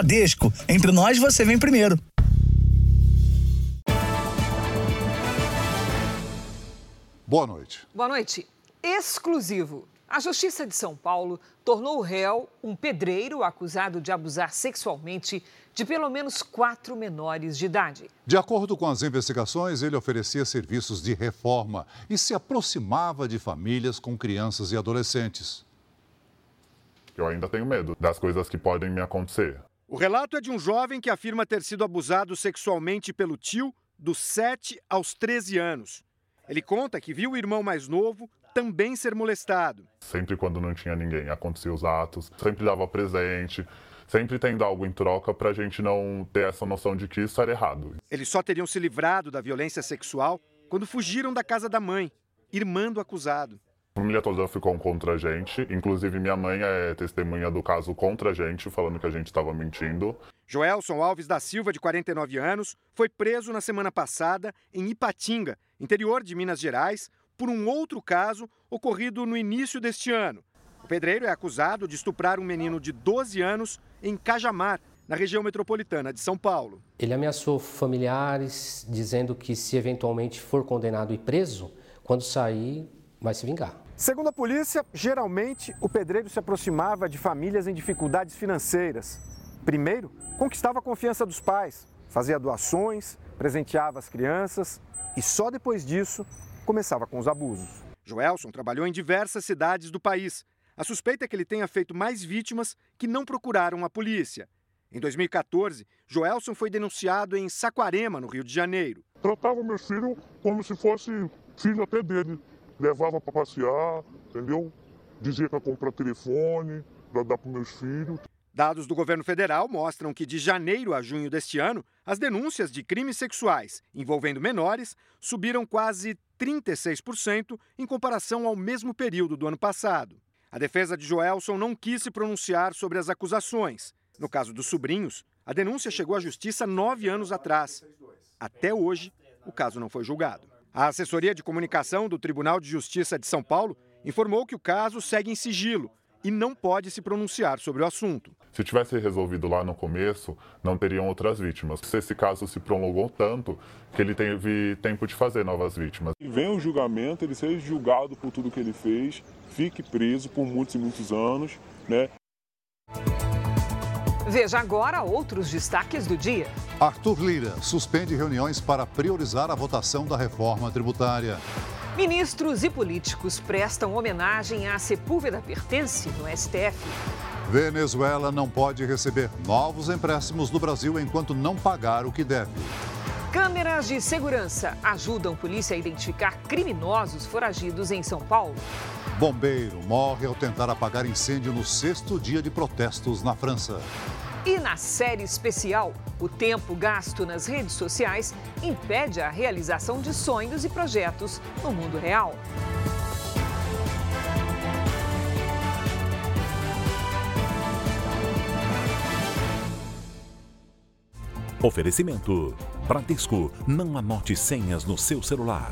Bradesco. Entre nós, você vem primeiro. Boa noite. Boa noite. Exclusivo. A Justiça de São Paulo tornou o réu um pedreiro acusado de abusar sexualmente de pelo menos quatro menores de idade. De acordo com as investigações, ele oferecia serviços de reforma e se aproximava de famílias com crianças e adolescentes. Eu ainda tenho medo das coisas que podem me acontecer. O relato é de um jovem que afirma ter sido abusado sexualmente pelo tio dos 7 aos 13 anos. Ele conta que viu o irmão mais novo também ser molestado. Sempre quando não tinha ninguém, acontecia os atos, sempre dava presente, sempre tendo algo em troca para a gente não ter essa noção de que isso era errado. Eles só teriam se livrado da violência sexual quando fugiram da casa da mãe, irmã do acusado. A família toda ficou contra a gente, inclusive minha mãe é testemunha do caso contra a gente, falando que a gente estava mentindo. Joelson Alves da Silva, de 49 anos, foi preso na semana passada em Ipatinga, interior de Minas Gerais, por um outro caso ocorrido no início deste ano. O pedreiro é acusado de estuprar um menino de 12 anos em Cajamar, na região metropolitana de São Paulo. Ele ameaçou familiares, dizendo que se eventualmente for condenado e preso, quando sair, vai se vingar. Segundo a polícia, geralmente o pedreiro se aproximava de famílias em dificuldades financeiras. Primeiro, conquistava a confiança dos pais, fazia doações, presenteava as crianças e só depois disso começava com os abusos. Joelson trabalhou em diversas cidades do país. A suspeita é que ele tenha feito mais vítimas que não procuraram a polícia. Em 2014, Joelson foi denunciado em Saquarema, no Rio de Janeiro. Tratava meu filho como se fosse filho até dele. Levava para passear, entendeu? Dizia ia comprar telefone para dar para meus filhos. Dados do governo federal mostram que de janeiro a junho deste ano, as denúncias de crimes sexuais envolvendo menores subiram quase 36% em comparação ao mesmo período do ano passado. A defesa de Joelson não quis se pronunciar sobre as acusações. No caso dos sobrinhos, a denúncia chegou à justiça nove anos atrás. Até hoje, o caso não foi julgado. A assessoria de comunicação do Tribunal de Justiça de São Paulo informou que o caso segue em sigilo e não pode se pronunciar sobre o assunto. Se tivesse resolvido lá no começo, não teriam outras vítimas. Se esse caso se prolongou tanto que ele teve tempo de fazer novas vítimas. Vem o julgamento, ele seja julgado por tudo que ele fez, fique preso por muitos e muitos anos, né? Veja agora outros destaques do dia. Arthur Lira suspende reuniões para priorizar a votação da reforma tributária. Ministros e políticos prestam homenagem à Sepúlveda Pertence no STF. Venezuela não pode receber novos empréstimos do Brasil enquanto não pagar o que deve. Câmeras de segurança ajudam polícia a identificar criminosos foragidos em São Paulo. Bombeiro morre ao tentar apagar incêndio no sexto dia de protestos na França. E na série especial, o tempo gasto nas redes sociais impede a realização de sonhos e projetos no mundo real. Oferecimento: Bradesco. Não anote senhas no seu celular.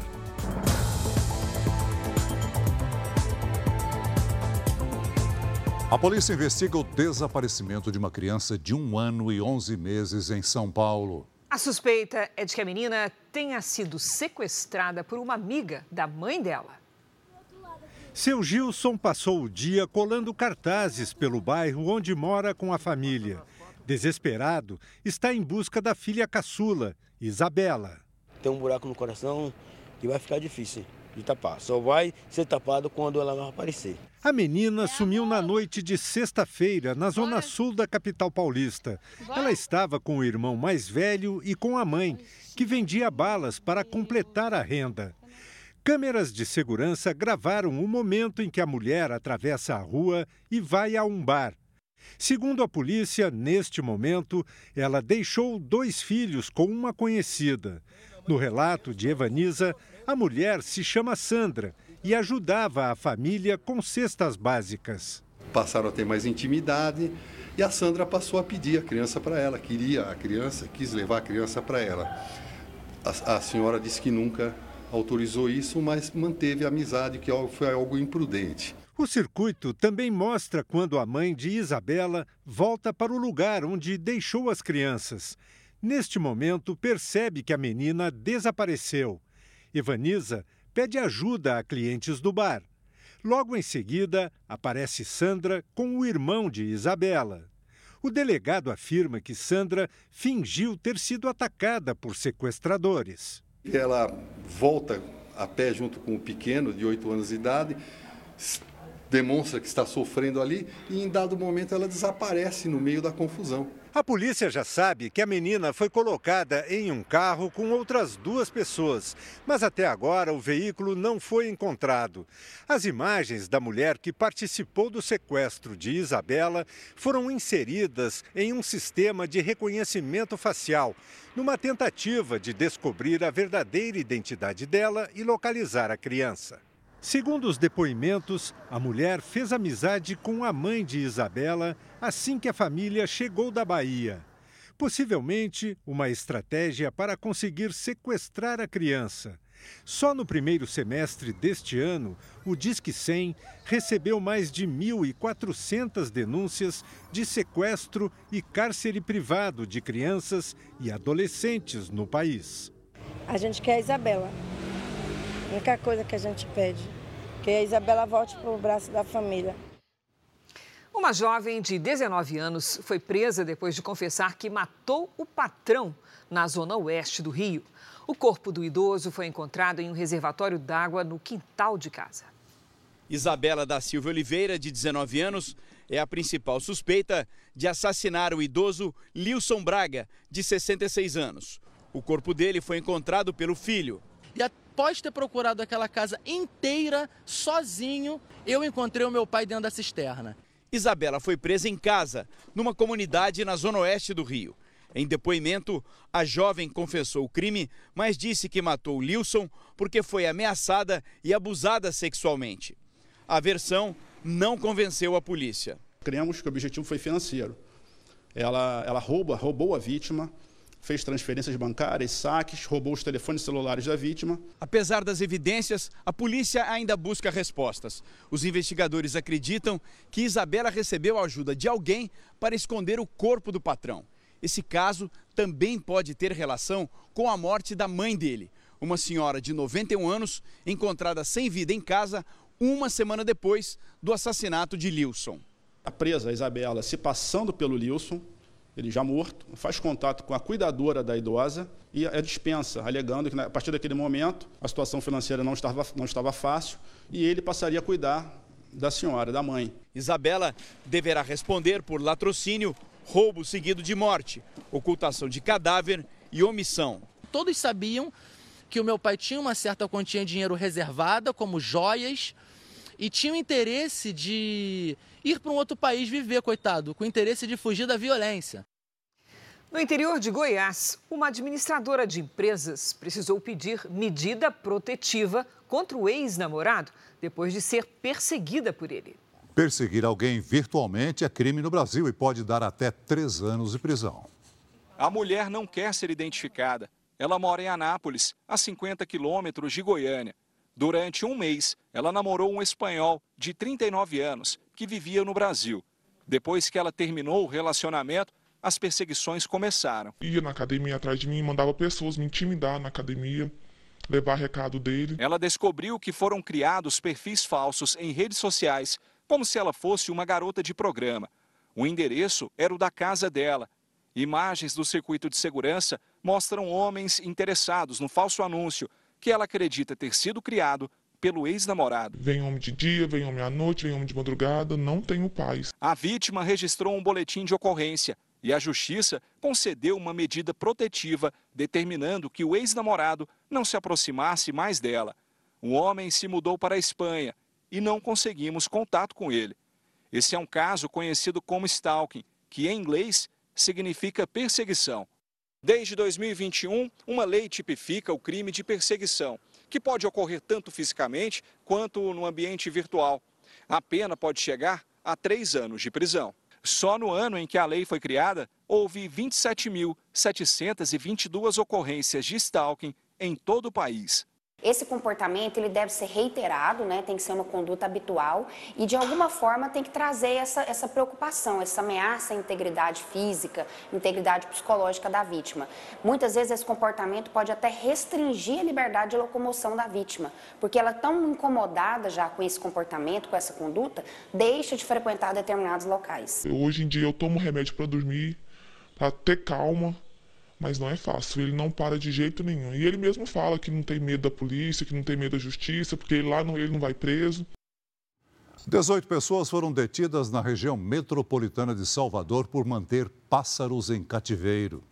A polícia investiga o desaparecimento de uma criança de um ano e 11 meses em São Paulo. A suspeita é de que a menina tenha sido sequestrada por uma amiga da mãe dela. Seu Gilson passou o dia colando cartazes pelo bairro onde mora com a família. Desesperado, está em busca da filha caçula, Isabela. Tem um buraco no coração que vai ficar difícil de tapar. Só vai ser tapado quando ela não aparecer. A menina sumiu na noite de sexta-feira, na zona sul da capital paulista. Ela estava com o irmão mais velho e com a mãe, que vendia balas para completar a renda. Câmeras de segurança gravaram o momento em que a mulher atravessa a rua e vai a um bar. Segundo a polícia, neste momento, ela deixou dois filhos com uma conhecida. No relato de Evaniza, a mulher se chama Sandra e ajudava a família com cestas básicas. Passaram a ter mais intimidade e a Sandra passou a pedir a criança para ela, queria a criança, quis levar a criança para ela. A, a, senhora disse que nunca autorizou isso, mas manteve a amizade, que foi algo imprudente. O circuito também mostra quando a mãe de Isabela volta para o lugar onde deixou as crianças. Neste momento, percebe que a menina desapareceu. Ivaniza pede ajuda a clientes do bar. Logo em seguida, aparece Sandra com o irmão de Isabela. O delegado afirma que Sandra fingiu ter sido atacada por sequestradores. Ela volta a pé junto com o pequeno, de 8 anos de idade, demonstra que está sofrendo ali e, em dado momento, ela desaparece no meio da confusão. A polícia já sabe que a menina foi colocada em um carro com outras duas pessoas, mas até agora o veículo não foi encontrado. As imagens da mulher que participou do sequestro de Isabela foram inseridas em um sistema de reconhecimento facial, numa tentativa de descobrir a verdadeira identidade dela e localizar a criança. Segundo os depoimentos, a mulher fez amizade com a mãe de Isabela assim que a família chegou da Bahia. Possivelmente uma estratégia para conseguir sequestrar a criança. Só no primeiro semestre deste ano, o Disque 100 recebeu mais de 1.400 denúncias de sequestro e cárcere privado de crianças e adolescentes no país. A gente quer a Isabela. A única coisa que a gente pede, que a Isabela volte para o braço da família. Uma jovem de 19 anos foi presa depois de confessar que matou o patrão na zona oeste do Rio. O corpo do idoso foi encontrado em um reservatório d'água no quintal de casa. Isabela da Silva Oliveira, de 19 anos, é a principal suspeita de assassinar o idoso Lilson Braga, de 66 anos. O corpo dele foi encontrado pelo filho. E após ter procurado aquela casa inteira, sozinho, eu encontrei o meu pai dentro da cisterna. Isabela foi presa em casa, numa comunidade na zona oeste do Rio. Em depoimento, a jovem confessou o crime, mas disse que matou Lilson porque foi ameaçada e abusada sexualmente. A versão não convenceu a polícia. Cremos que o objetivo foi financeiro. Ela, ela rouba, roubou a vítima, fez transferências bancárias, saques, roubou os telefones celulares da vítima. Apesar das evidências, a polícia ainda busca respostas. Os investigadores acreditam que Isabela recebeu a ajuda de alguém para esconder o corpo do patrão. Esse caso também pode ter relação com a morte da mãe dele, uma senhora de 91 anos encontrada sem vida em casa uma semana depois do assassinato de Lilson. A presa, Isabela, se passando pelo Lilson, ele já morto, faz contato com a cuidadora da idosa e a dispensa, alegando que a partir daquele momento a situação financeira não estava, não estava fácil e ele passaria a cuidar da senhora, da mãe. Isabela deverá responder por latrocínio, roubo seguido de morte, ocultação de cadáver e omissão. Todos sabiam que o meu pai tinha uma certa quantia de dinheiro reservada, como joias, e tinha o interesse de ir para um outro país viver, coitado, com o interesse de fugir da violência. No interior de Goiás, uma administradora de empresas precisou pedir medida protetiva contra o ex-namorado depois de ser perseguida por ele. Perseguir alguém virtualmente é crime no Brasil e pode dar até três anos de prisão. A mulher não quer ser identificada. Ela mora em Anápolis, a 50 quilômetros de Goiânia. Durante um mês, ela namorou um espanhol de 39 anos que vivia no Brasil. Depois que ela terminou o relacionamento, as perseguições começaram. Ia na academia atrás de mim, mandava pessoas me intimidar na academia, levar recado dele. Ela descobriu que foram criados perfis falsos em redes sociais, como se ela fosse uma garota de programa. O endereço era o da casa dela. Imagens do circuito de segurança mostram homens interessados no falso anúncio, que ela acredita ter sido criado pelo ex-namorado. Vem homem de dia, vem homem à noite, vem homem de madrugada, não tenho paz. A vítima registrou um boletim de ocorrência e a justiça concedeu uma medida protetiva determinando que o ex-namorado não se aproximasse mais dela. O homem se mudou para a Espanha e não conseguimos contato com ele. Esse é um caso conhecido como stalking, que em inglês significa perseguição. Desde 2021, uma lei tipifica o crime de perseguição, que pode ocorrer tanto fisicamente quanto no ambiente virtual. A pena pode chegar a três anos de prisão. Só no ano em que a lei foi criada, houve 27.722 ocorrências de stalking em todo o país. Esse comportamento ele deve ser reiterado, né? tem que ser uma conduta habitual e de alguma forma tem que trazer essa, essa preocupação, essa ameaça à integridade física, integridade psicológica da vítima. Muitas vezes esse comportamento pode até restringir a liberdade de locomoção da vítima, porque ela tão incomodada já com esse comportamento, com essa conduta, deixa de frequentar determinados locais. Hoje em dia eu tomo remédio para dormir, para ter calma, mas não é fácil. Ele não para de jeito nenhum. E ele mesmo fala que não tem medo da polícia, que não tem medo da justiça, porque lá não, ele não vai preso. 18 pessoas foram detidas na região metropolitana de Salvador por manter pássaros em cativeiro.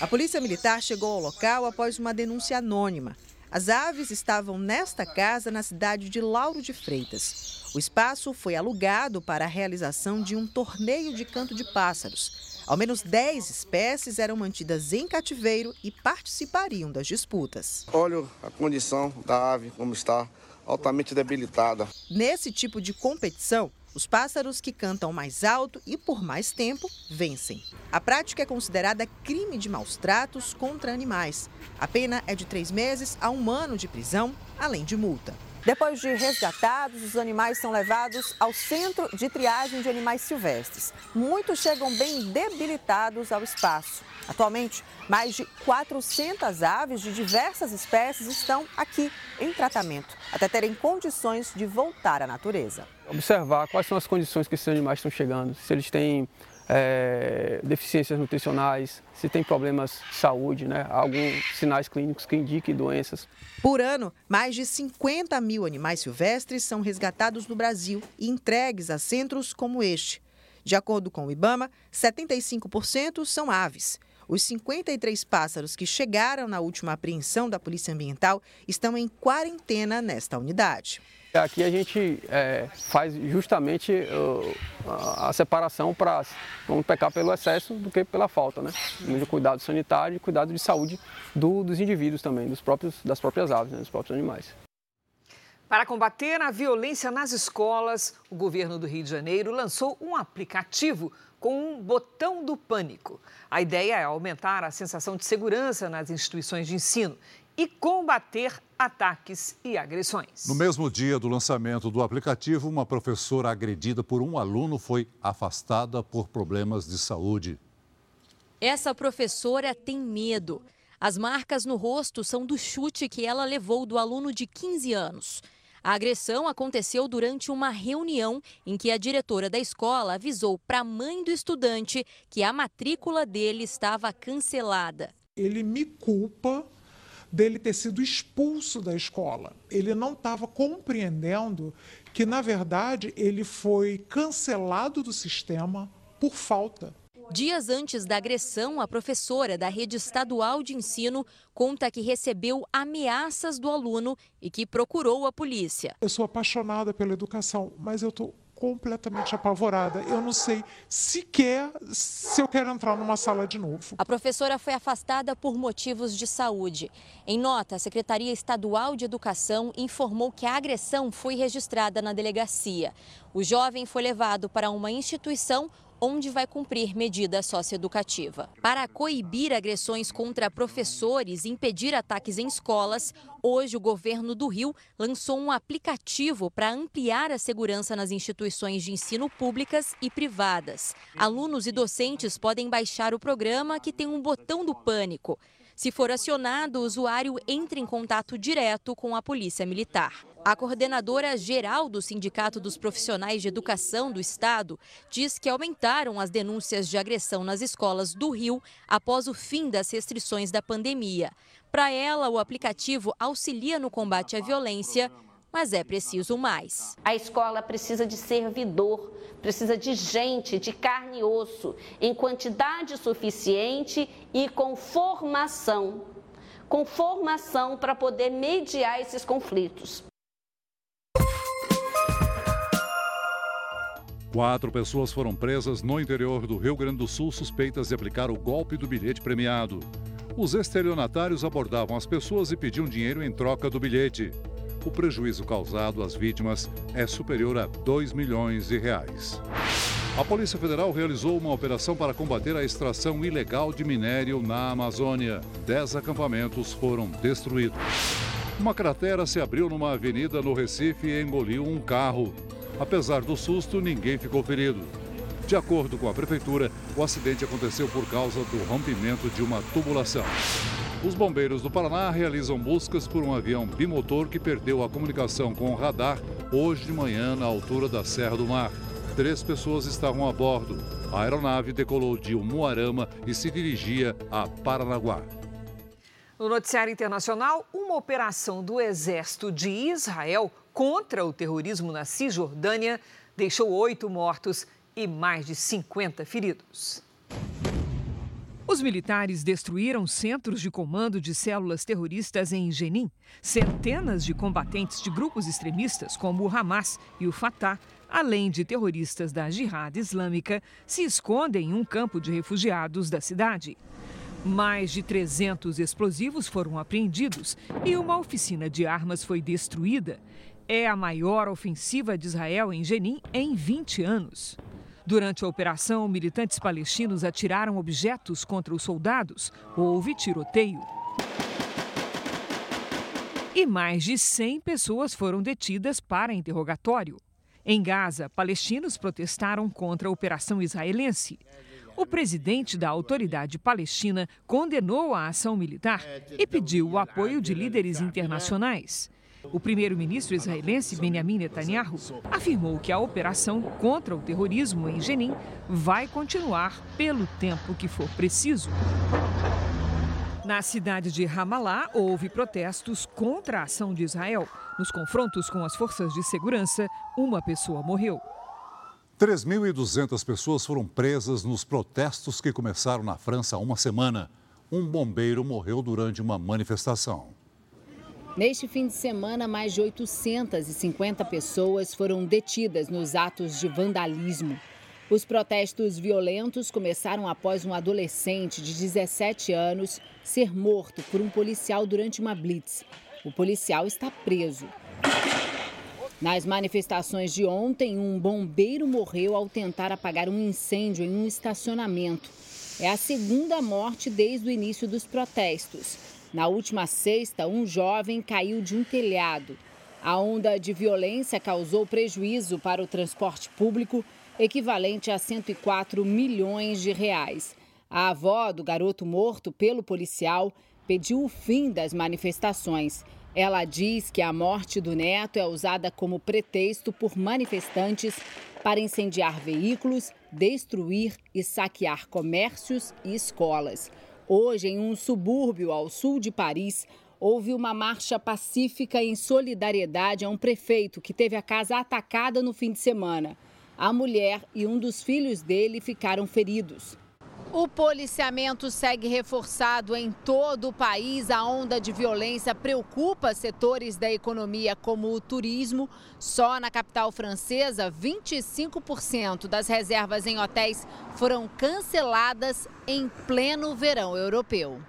A polícia militar chegou ao local após uma denúncia anônima. As aves estavam nesta casa na cidade de Lauro de Freitas. O espaço foi alugado para a realização de um torneio de canto de pássaros. Ao menos 10 espécies eram mantidas em cativeiro e participariam das disputas. Olha a condição da ave, como está, altamente debilitada. Nesse tipo de competição, os pássaros que cantam mais alto e por mais tempo vencem. A prática é considerada crime de maus tratos contra animais. A pena é de três meses a um ano de prisão, além de multa. Depois de resgatados, os animais são levados ao centro de triagem de animais silvestres. Muitos chegam bem debilitados ao espaço. Atualmente, mais de 400 aves de diversas espécies estão aqui em tratamento, até terem condições de voltar à natureza. Observar quais são as condições que esses animais estão chegando, se eles têm é, deficiências nutricionais, se tem problemas de saúde, né? alguns sinais clínicos que indiquem doenças. Por ano, mais de 50 mil animais silvestres são resgatados no Brasil e entregues a centros como este. De acordo com o Ibama, 75% são aves. Os 53 pássaros que chegaram na última apreensão da Polícia Ambiental estão em quarentena nesta unidade. Aqui a gente é, faz justamente uh, a separação para vamos pecar pelo excesso do que pela falta, né? De cuidado sanitário e cuidado de saúde do, dos indivíduos também, dos próprios, das próprias aves, né? dos próprios animais. Para combater a violência nas escolas, o governo do Rio de Janeiro lançou um aplicativo com um botão do pânico. A ideia é aumentar a sensação de segurança nas instituições de ensino e combater ataques e agressões. No mesmo dia do lançamento do aplicativo, uma professora agredida por um aluno foi afastada por problemas de saúde. Essa professora tem medo. As marcas no rosto são do chute que ela levou do aluno de 15 anos. A agressão aconteceu durante uma reunião em que a diretora da escola avisou para a mãe do estudante que a matrícula dele estava cancelada. Ele me culpa dele ter sido expulso da escola. Ele não estava compreendendo que, na verdade, ele foi cancelado do sistema por falta. Dias antes da agressão, a professora da rede estadual de ensino conta que recebeu ameaças do aluno e que procurou a polícia. Eu sou apaixonada pela educação, mas eu estou completamente apavorada. Eu não sei sequer se eu quero entrar numa sala de novo. A professora foi afastada por motivos de saúde. Em nota, a Secretaria Estadual de Educação informou que a agressão foi registrada na delegacia. O jovem foi levado para uma instituição onde vai cumprir medida socioeducativa. Para coibir agressões contra professores e impedir ataques em escolas, hoje o governo do Rio lançou um aplicativo para ampliar a segurança nas instituições de ensino públicas e privadas. Alunos e docentes podem baixar o programa que tem um botão do pânico. Se for acionado, o usuário entra em contato direto com a Polícia Militar. A coordenadora geral do Sindicato dos Profissionais de Educação do Estado diz que aumentaram as denúncias de agressão nas escolas do Rio após o fim das restrições da pandemia. Para ela, o aplicativo auxilia no combate à violência, mas é preciso mais. A escola precisa de servidor, precisa de gente, de carne e osso, em quantidade suficiente e com formação. Com formação para poder mediar esses conflitos. Quatro pessoas foram presas no interior do Rio Grande do Sul suspeitas de aplicar o golpe do bilhete premiado. Os estelionatários abordavam as pessoas e pediam dinheiro em troca do bilhete o prejuízo causado às vítimas é superior a 2 milhões de reais. A Polícia Federal realizou uma operação para combater a extração ilegal de minério na Amazônia. Dez acampamentos foram destruídos. Uma cratera se abriu numa avenida no Recife e engoliu um carro. Apesar do susto, ninguém ficou ferido. De acordo com a prefeitura, o acidente aconteceu por causa do rompimento de uma tubulação. Os bombeiros do Paraná realizam buscas por um avião bimotor que perdeu a comunicação com o radar hoje de manhã na altura da Serra do Mar. Três pessoas estavam a bordo. A aeronave decolou de Umuarama e se dirigia a Paranaguá. No noticiário internacional, uma operação do exército de Israel contra o terrorismo na Cisjordânia deixou oito mortos e mais de 50 feridos. Os militares destruíram centros de comando de células terroristas em Jenin. Centenas de combatentes de grupos extremistas, como o Hamas e o Fatah, além de terroristas da Jihad Islâmica, se escondem em um campo de refugiados da cidade. Mais de 300 explosivos foram apreendidos e uma oficina de armas foi destruída. É a maior ofensiva de Israel em Jenin em 20 anos. Durante a operação, militantes palestinos atiraram objetos contra os soldados. Houve tiroteio. E mais de 100 pessoas foram detidas para interrogatório. Em Gaza, palestinos protestaram contra a operação israelense. O presidente da autoridade palestina condenou a ação militar e pediu o apoio de líderes internacionais. O primeiro-ministro israelense Benjamin Netanyahu afirmou que a operação contra o terrorismo em Jenin vai continuar pelo tempo que for preciso. Na cidade de Ramallah, houve protestos contra a ação de Israel. Nos confrontos com as forças de segurança, uma pessoa morreu. 3.200 pessoas foram presas nos protestos que começaram na França há uma semana. Um bombeiro morreu durante uma manifestação. Neste fim de semana, mais de 850 pessoas foram detidas nos atos de vandalismo. Os protestos violentos começaram após um adolescente de 17 anos ser morto por um policial durante uma blitz. O policial está preso. Nas manifestações de ontem, um bombeiro morreu ao tentar apagar um incêndio em um estacionamento. É a segunda morte desde o início dos protestos. Na última sexta, um jovem caiu de um telhado. A onda de violência causou prejuízo para o transporte público, equivalente a 104 milhões de reais. A avó do garoto morto pelo policial pediu o fim das manifestações. Ela diz que a morte do neto é usada como pretexto por manifestantes para incendiar veículos, destruir e saquear comércios e escolas. Hoje, em um subúrbio ao sul de Paris, houve uma marcha pacífica em solidariedade a um prefeito que teve a casa atacada no fim de semana. A mulher e um dos filhos dele ficaram feridos. O policiamento segue reforçado em todo o país. A onda de violência preocupa setores da economia como o turismo. Só na capital francesa, 25% das reservas em hotéis foram canceladas em pleno verão europeu.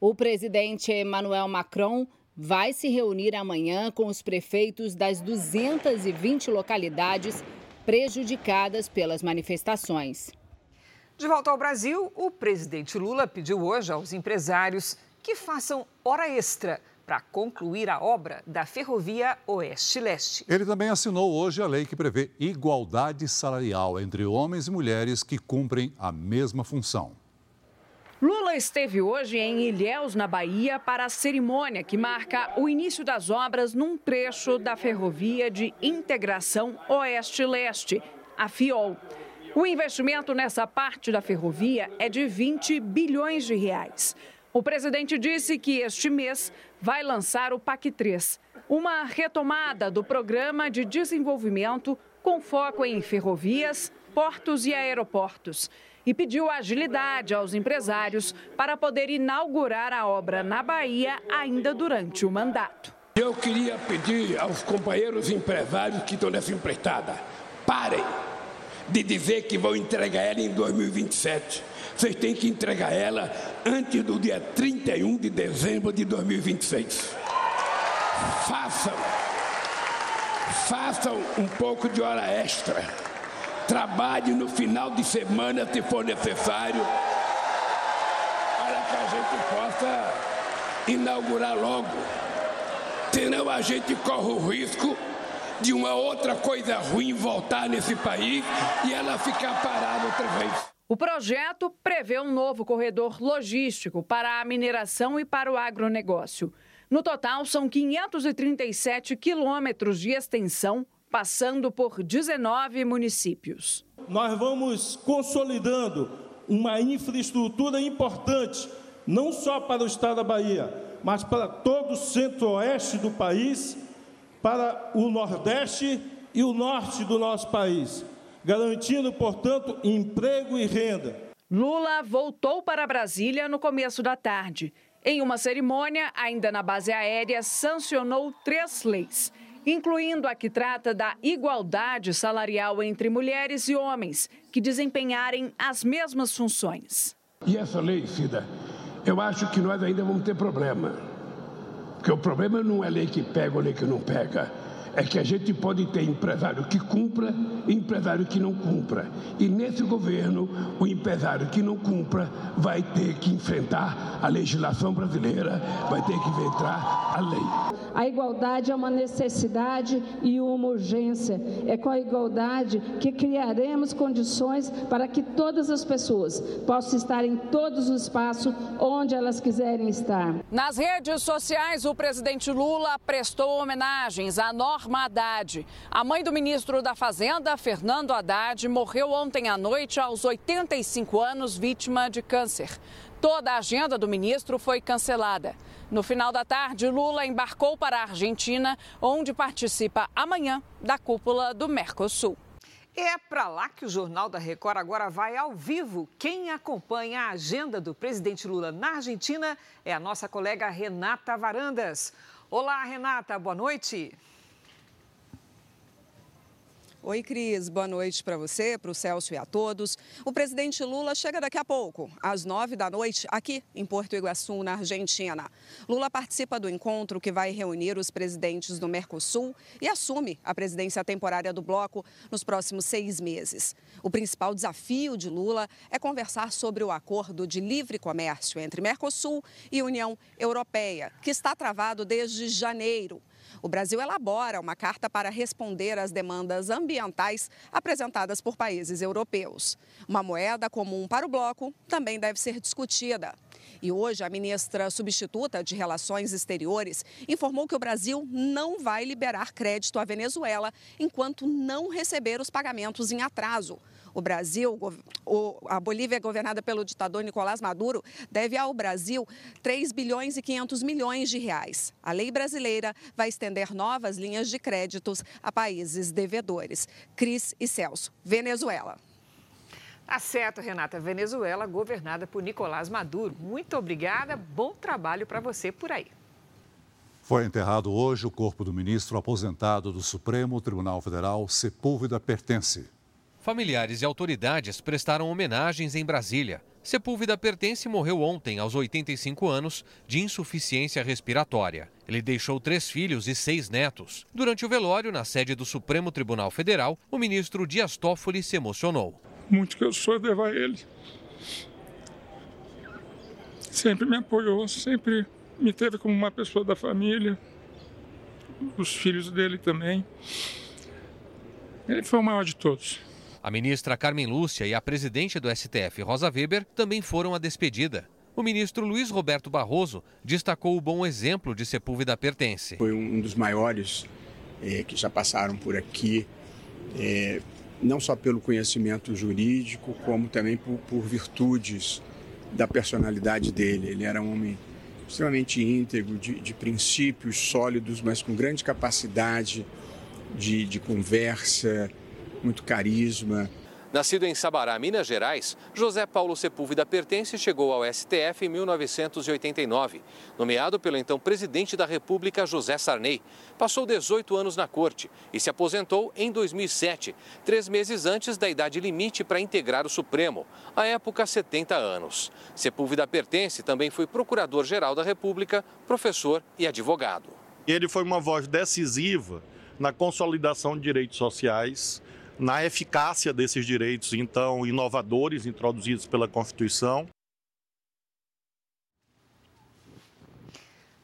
O presidente Emmanuel Macron vai se reunir amanhã com os prefeitos das 220 localidades prejudicadas pelas manifestações. De volta ao Brasil, o presidente Lula pediu hoje aos empresários que façam hora extra para concluir a obra da ferrovia Oeste-Leste. Ele também assinou hoje a lei que prevê igualdade salarial entre homens e mulheres que cumprem a mesma função. Lula esteve hoje em Ilhéus, na Bahia, para a cerimônia que marca o início das obras num trecho da ferrovia de integração Oeste-Leste, a FIOL. O investimento nessa parte da ferrovia é de 20 bilhões de reais. O presidente disse que este mês vai lançar o PAC 3, uma retomada do programa de desenvolvimento com foco em ferrovias, portos e aeroportos. E pediu agilidade aos empresários para poder inaugurar a obra na Bahia ainda durante o mandato. Eu queria pedir aos companheiros empresários que estão nessa empreitada: parem de dizer que vão entregar ela em 2027. Vocês têm que entregar ela antes do dia 31 de dezembro de 2026. Façam, façam um pouco de hora extra. Trabalhe no final de semana se for necessário, para que a gente possa inaugurar logo senão a gente corre o risco de uma outra coisa ruim voltar nesse país e ela ficar parada outra vez. O projeto prevê um novo corredor logístico para a mineração e para o agronegócio. No total, são 537 quilômetros de extensão, passando por 19 municípios. Nós vamos consolidando uma infraestrutura importante, não só para o estado da Bahia, mas para todo o centro-oeste do país, para o nordeste e o norte do nosso país, garantindo, portanto, emprego e renda. Lula voltou para Brasília no começo da tarde. Em uma cerimônia, ainda na base aérea, sancionou três leis, incluindo a que trata da igualdade salarial entre mulheres e homens que desempenharem as mesmas funções. E essa lei, Cida, eu acho que nós ainda vamos ter problema. Porque o problema não é lei que pega ou lei que não pega é que a gente pode ter empresário que cumpra e empresário que não cumpra. E nesse governo, o empresário que não cumpra vai ter que enfrentar a legislação brasileira, vai ter que enfrentar a lei. A igualdade é uma necessidade e uma urgência. É com a igualdade que criaremos condições para que todas as pessoas possam estar em todos os espaços onde elas quiserem estar. Nas redes sociais, o presidente Lula prestou homenagens à Norma Norma Haddad. A mãe do ministro da Fazenda, Fernando Haddad, morreu ontem à noite aos 85 anos, vítima de câncer. Toda a agenda do ministro foi cancelada. No final da tarde, Lula embarcou para a Argentina, onde participa amanhã da cúpula do Mercosul. É para lá que o Jornal da Record agora vai ao vivo. Quem acompanha a agenda do presidente Lula na Argentina é a nossa colega Renata Varandas. Olá, Renata, boa noite. Oi, Cris. Boa noite para você, para o Celso e a todos. O presidente Lula chega daqui a pouco, às nove da noite, aqui em Porto Iguaçu, na Argentina. Lula participa do encontro que vai reunir os presidentes do Mercosul e assume a presidência temporária do bloco nos próximos seis meses. O principal desafio de Lula é conversar sobre o acordo de livre comércio entre Mercosul e União Europeia, que está travado desde janeiro. O Brasil elabora uma carta para responder às demandas ambientais apresentadas por países europeus. Uma moeda comum para o bloco também deve ser discutida. E hoje, a ministra substituta de Relações Exteriores informou que o Brasil não vai liberar crédito à Venezuela enquanto não receber os pagamentos em atraso. O Brasil, a Bolívia, governada pelo ditador Nicolás Maduro, deve ao Brasil 3 bilhões e 500 milhões de reais. A lei brasileira vai estender novas linhas de créditos a países devedores. Cris e Celso, Venezuela. Tá certo, Renata. Venezuela, governada por Nicolás Maduro. Muito obrigada. Bom trabalho para você por aí. Foi enterrado hoje o corpo do ministro aposentado do Supremo Tribunal Federal, Sepúlveda Pertence. Familiares e autoridades prestaram homenagens em Brasília. Sepúlveda Pertence morreu ontem, aos 85 anos, de insuficiência respiratória. Ele deixou três filhos e seis netos. Durante o velório, na sede do Supremo Tribunal Federal, o ministro Dias Toffoli se emocionou. Muito que eu sou devo a ele. Sempre me apoiou, sempre me teve como uma pessoa da família. Os filhos dele também. Ele foi o maior de todos. A ministra Carmen Lúcia e a presidente do STF, Rosa Weber, também foram à despedida. O ministro Luiz Roberto Barroso destacou o bom exemplo de Sepúlveda Pertence. Foi um dos maiores é, que já passaram por aqui, é, não só pelo conhecimento jurídico, como também por, por virtudes da personalidade dele. Ele era um homem extremamente íntegro, de, de princípios sólidos, mas com grande capacidade de, de conversa, muito carisma. Nascido em Sabará, Minas Gerais, José Paulo Sepúlveda Pertence chegou ao STF em 1989. Nomeado pelo então presidente da República, José Sarney, passou 18 anos na corte e se aposentou em 2007, três meses antes da idade limite para integrar o Supremo, à época 70 anos. Sepúlveda Pertence também foi procurador-geral da República, professor e advogado. Ele foi uma voz decisiva na consolidação de direitos sociais, na eficácia desses direitos, então, inovadores introduzidos pela Constituição.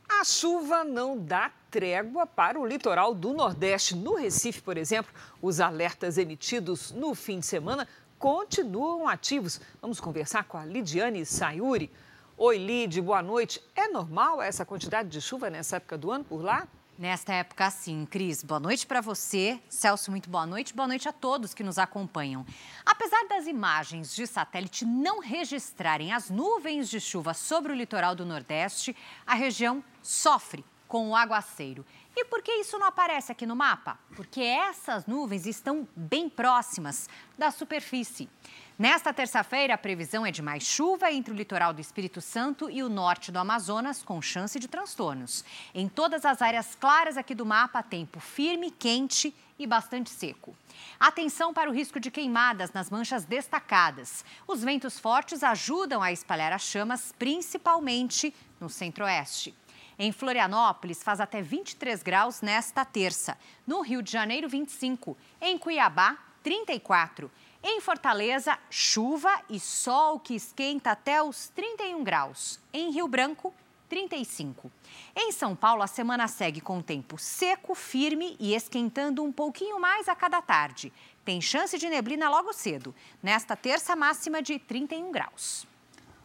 A chuva não dá trégua para o litoral do Nordeste. No Recife, por exemplo, os alertas emitidos no fim de semana continuam ativos. Vamos conversar com a Lidiane Sayuri. Oi, Lid, boa noite. É normal essa quantidade de chuva nessa época do ano por lá? Nesta época, sim. Cris, boa noite para você. Celso, muito boa noite. Boa noite a todos que nos acompanham. Apesar das imagens de satélite não registrarem as nuvens de chuva sobre o litoral do Nordeste, a região sofre com o aguaceiro. E por que isso não aparece aqui no mapa? Porque essas nuvens estão bem próximas da superfície. Nesta terça-feira, a previsão é de mais chuva entre o litoral do Espírito Santo e o norte do Amazonas, com chance de transtornos. Em todas as áreas claras aqui do mapa, tempo firme, quente e bastante seco. Atenção para o risco de queimadas nas manchas destacadas. Os ventos fortes ajudam a espalhar as chamas, principalmente no centro-oeste. Em Florianópolis, faz até 23 graus nesta terça. No Rio de Janeiro, 25. Em Cuiabá, 34. Em Fortaleza, chuva e sol que esquenta até os 31 graus. Em Rio Branco, 35. Em São Paulo, a semana segue com tempo seco, firme e esquentando um pouquinho mais a cada tarde. Tem chance de neblina logo cedo, nesta terça máxima de 31 graus.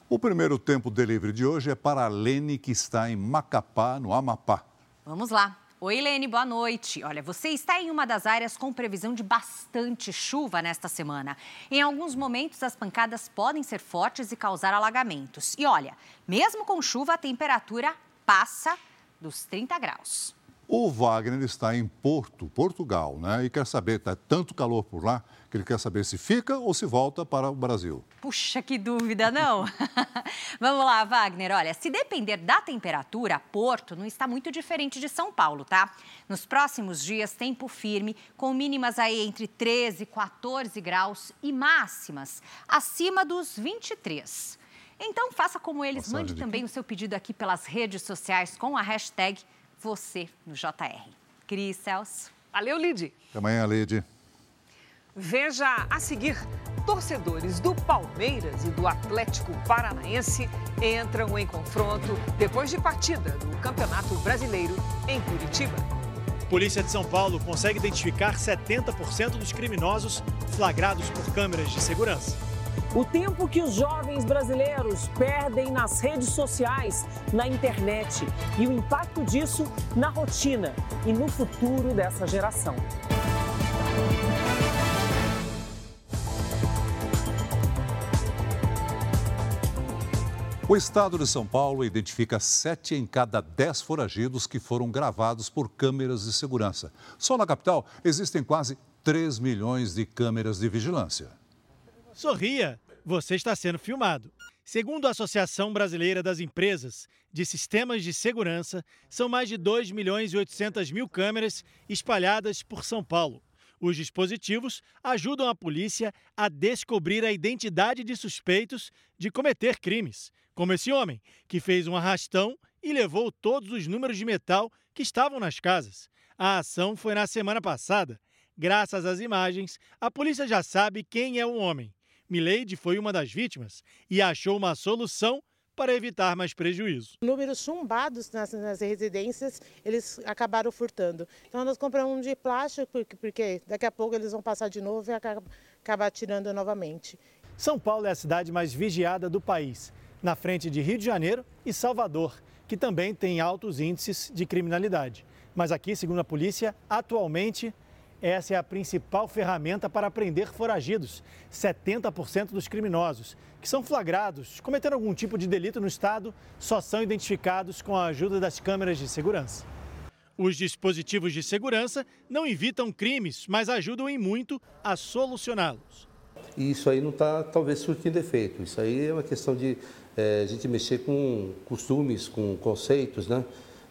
O primeiro tempo delivery de hoje é para a Lene, que está em Macapá, no Amapá. Vamos lá. Oi, Lene, boa noite. Olha, você está em uma das áreas com previsão de bastante chuva nesta semana. Em alguns momentos, as pancadas podem ser fortes e causar alagamentos. E olha, mesmo com chuva, a temperatura passa dos 30 graus. O Wagner está em Porto, Portugal, né? E quer saber, está tanto calor por lá, que ele quer saber se fica ou se volta para o Brasil. Puxa, que dúvida, não? Vamos lá, Wagner. Olha, se depender da temperatura, Porto não está muito diferente de São Paulo, tá? Nos próximos dias, tempo firme, com mínimas aí entre 13 e 14 graus e máximas acima dos 23. Então, faça como eles, mande também o seu pedido aqui pelas redes sociais com a hashtag você no JR. Cris Celso. Valeu, Lid. Até amanhã, Lid. Veja a seguir: torcedores do Palmeiras e do Atlético Paranaense entram em confronto depois de partida do Campeonato Brasileiro em Curitiba. Polícia de São Paulo consegue identificar 70% dos criminosos flagrados por câmeras de segurança. O tempo que os jovens brasileiros perdem nas redes sociais, na internet e o impacto disso na rotina e no futuro dessa geração. O estado de São Paulo identifica sete em cada dez foragidos que foram gravados por câmeras de segurança. Só na capital existem quase 3 milhões de câmeras de vigilância. Sorria, você está sendo filmado. Segundo a Associação Brasileira das Empresas de Sistemas de Segurança, são mais de 2 milhões e 800 mil câmeras espalhadas por São Paulo. Os dispositivos ajudam a polícia a descobrir a identidade de suspeitos de cometer crimes, como esse homem, que fez um arrastão e levou todos os números de metal que estavam nas casas. A ação foi na semana passada. Graças às imagens, a polícia já sabe quem é o homem. Mileide foi uma das vítimas e achou uma solução para evitar mais prejuízo. Números chumbados nas, nas, residências, eles acabaram furtando. Então nós compramos um de plástico, porque, porque daqui a pouco eles vão passar de novo e acabar, acabar tirando novamente. São Paulo é a cidade mais vigiada do país, na frente de Rio de Janeiro e Salvador, que também tem altos índices de criminalidade. Mas aqui, segundo a polícia, atualmente essa é a principal ferramenta para prender foragidos. 70% dos criminosos que são flagrados cometendo algum tipo de delito no estado só são identificados com a ajuda das câmeras de segurança. Os dispositivos de segurança não evitam crimes, mas ajudam em muito a solucioná-los. E isso aí não está, talvez, surtindo efeito. Isso aí é uma questão de é, a gente mexer com costumes, com conceitos, né?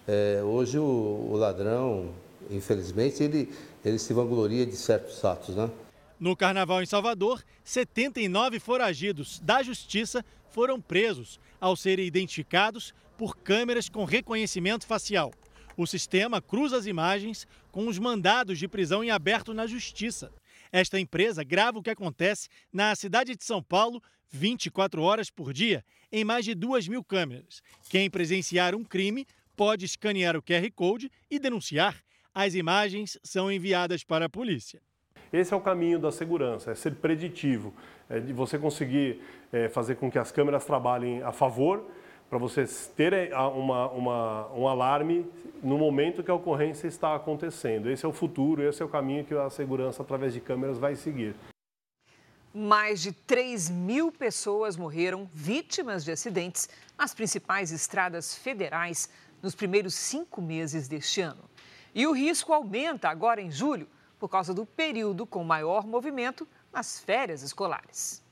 É, hoje o, o ladrão, infelizmente, ele ele se vangloria de certos atos, né? No carnaval em Salvador, 79 foragidos da justiça foram presos ao serem identificados por câmeras com reconhecimento facial. O sistema cruza as imagens com os mandados de prisão em aberto na justiça. Esta empresa grava o que acontece na cidade de São Paulo 24 horas por dia, em mais de 2 mil câmeras. Quem presenciar um crime pode escanear o QR Code e denunciar. As imagens são enviadas para a polícia. Esse é o caminho da segurança, é ser preditivo, é de você conseguir é, fazer com que as câmeras trabalhem a favor, para vocês terem uma, uma, um alarme no momento que a ocorrência está acontecendo. Esse é o futuro, esse é o caminho que a segurança através de câmeras vai seguir. Mais de 3 mil pessoas morreram vítimas de acidentes nas principais estradas federais nos primeiros cinco meses deste ano. E o risco aumenta agora em julho por causa do período com maior movimento nas férias escolares.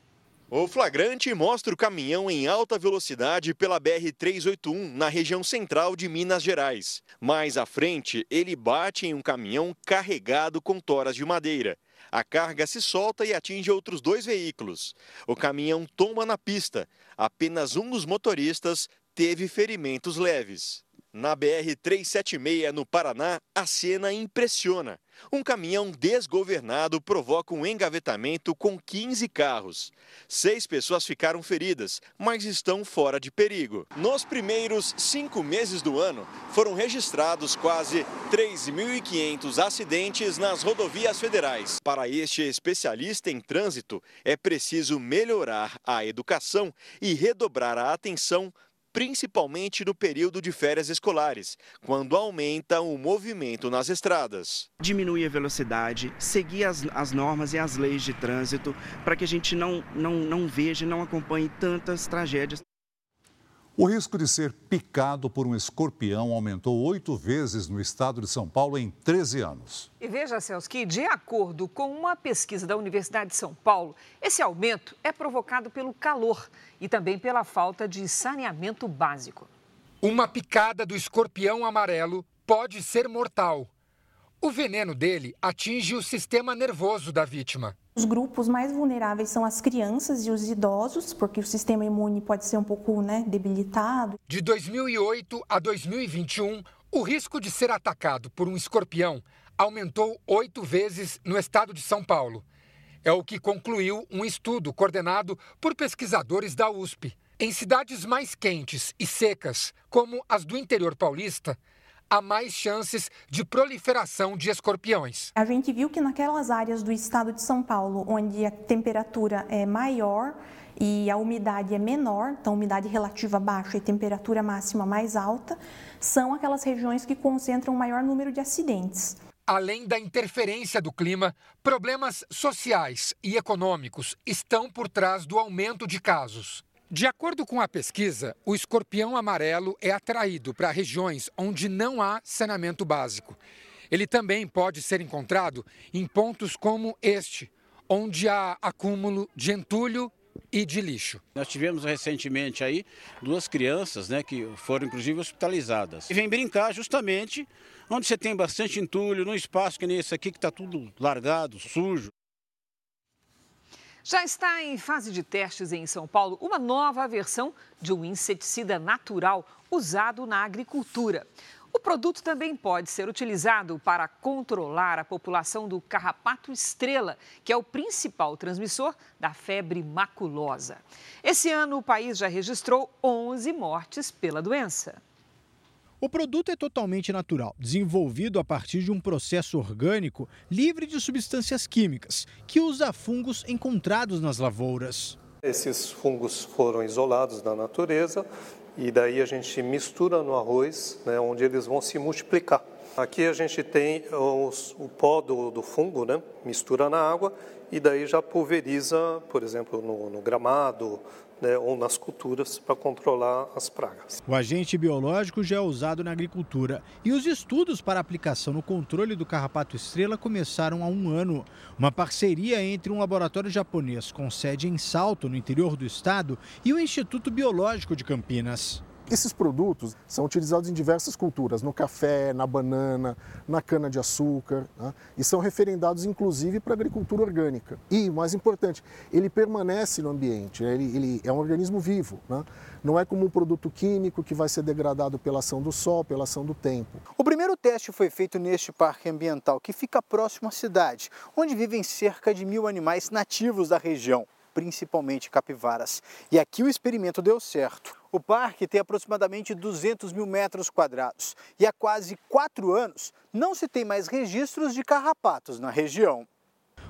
O flagrante mostra o caminhão em alta velocidade pela BR-381, na região central de Minas Gerais. Mais à frente, ele bate em um caminhão carregado com toras de madeira. A carga se solta e atinge outros dois veículos. O caminhão tomba na pista. Apenas um dos motoristas teve ferimentos leves. Na BR-376, no Paraná, a cena impressiona. Um caminhão desgovernado provoca um engavetamento com 15 carros. Seis pessoas ficaram feridas, mas estão fora de perigo. Nos primeiros cinco meses do ano, foram registrados quase 3.500 acidentes nas rodovias federais. Para este especialista em trânsito, é preciso melhorar a educação e redobrar a atenção principalmente no período de férias escolares, quando aumenta o movimento nas estradas. Diminuir a velocidade, seguir as, as normas e as leis de trânsito, para que a gente não, não, não veja e não acompanhe tantas tragédias. O risco de ser picado por um escorpião aumentou oito vezes no estado de São Paulo em 13 anos. E veja, Celso, que de acordo com uma pesquisa da Universidade de São Paulo, esse aumento é provocado pelo calor e também pela falta de saneamento básico. Uma picada do escorpião amarelo pode ser mortal. O veneno dele atinge o sistema nervoso da vítima. Os grupos mais vulneráveis são as crianças e os idosos, porque o sistema imune pode ser um pouco né, debilitado. De 2008 a 2021, o risco de ser atacado por um escorpião aumentou oito vezes no estado de São Paulo. É o que concluiu um estudo coordenado por pesquisadores da USP. Em cidades mais quentes e secas, como as do interior paulista, há mais chances de proliferação de escorpiões. A gente viu que naquelas áreas do estado de São Paulo, onde a temperatura é maior e a umidade é menor, então umidade relativa baixa e temperatura máxima mais alta, são aquelas regiões que concentram o maior número de acidentes. Além da interferência do clima, problemas sociais e econômicos estão por trás do aumento de casos. De acordo com a pesquisa, o escorpião amarelo é atraído para regiões onde não há saneamento básico. Ele também pode ser encontrado em pontos como este, onde há acúmulo de entulho e de lixo. Nós tivemos recentemente aí duas crianças, né, que foram inclusive hospitalizadas. E vem brincar justamente onde você tem bastante entulho, num espaço que nem esse aqui que está tudo largado, sujo. Já está em fase de testes em São Paulo uma nova versão de um inseticida natural usado na agricultura. O produto também pode ser utilizado para controlar a população do carrapato estrela, que é o principal transmissor da febre maculosa. Esse ano, o país já registrou 11 mortes pela doença. O produto é totalmente natural, desenvolvido a partir de um processo orgânico livre de substâncias químicas, que usa fungos encontrados nas lavouras. Esses fungos foram isolados da natureza e daí a gente mistura no arroz, né, onde eles vão se multiplicar. Aqui a gente tem os, o pó do, do, fungo, né, mistura na água e daí já pulveriza, por exemplo, no, no gramado, né, ou nas culturas para controlar as pragas. O agente biológico já é usado na agricultura e os estudos para aplicação no controle do carrapato estrela começaram há um ano. Uma parceria entre um laboratório japonês com sede em Salto, no interior do estado, e o Instituto Biológico de Campinas. Esses produtos são utilizados em diversas culturas, no café, na banana, na cana-de-açúcar, né? e são referendados inclusive para a agricultura orgânica. E, mais importante, ele permanece no ambiente, né? ele, ele é um organismo vivo, né? não é como um produto químico que vai ser degradado pela ação do sol, pela ação do tempo. O primeiro teste foi feito neste parque ambiental, que fica próximo à cidade, onde vivem cerca de mil animais nativos da região principalmente capivaras. E aqui o experimento deu certo. O parque tem aproximadamente 200 mil metros quadrados e há quase quatro anos não se tem mais registros de carrapatos na região.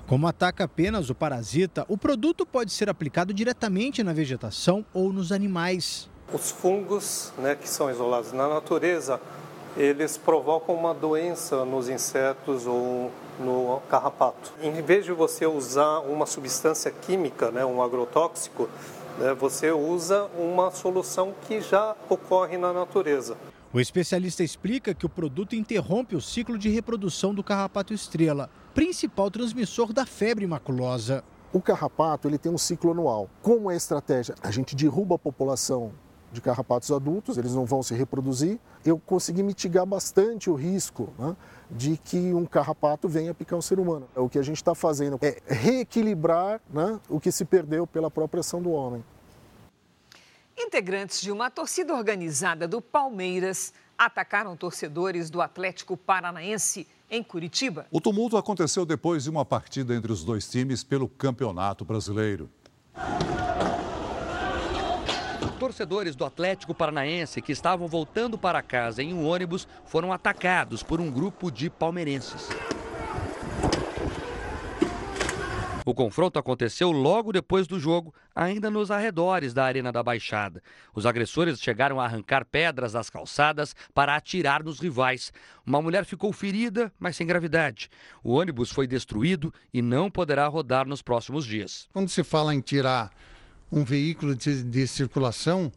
Como ataca apenas o parasita, o produto pode ser aplicado diretamente na vegetação ou nos animais. Os fungos, né, que são isolados na natureza, eles provocam uma doença nos insetos ou no carrapato. Em vez de você usar uma substância química, né, um agrotóxico, você usa uma solução que já ocorre na natureza. O especialista explica que o produto interrompe o ciclo de reprodução do carrapato estrela, principal transmissor da febre maculosa. O carrapato ele tem um ciclo anual. Como é a estratégia? A gente derruba a população de carrapatos adultos, eles não vão se reproduzir. Eu consegui mitigar bastante o risco né, de que um carrapato venha picar um ser humano. O que a gente está fazendo é reequilibrar né, o que se perdeu pela própria ação do homem. Integrantes de uma torcida organizada do Palmeiras atacaram torcedores do Atlético Paranaense em Curitiba. O tumulto aconteceu depois de uma partida entre os dois times pelo Campeonato Brasileiro. Torcedores do Atlético Paranaense que estavam voltando para casa em um ônibus foram atacados por um grupo de palmeirenses. O confronto aconteceu logo depois do jogo, ainda nos arredores da Arena da Baixada. Os agressores chegaram a arrancar pedras das calçadas para atirar nos rivais. Uma mulher ficou ferida, mas sem gravidade. O ônibus foi destruído e não poderá rodar nos próximos dias. Quando se fala em tirar um veículo de, de circulação,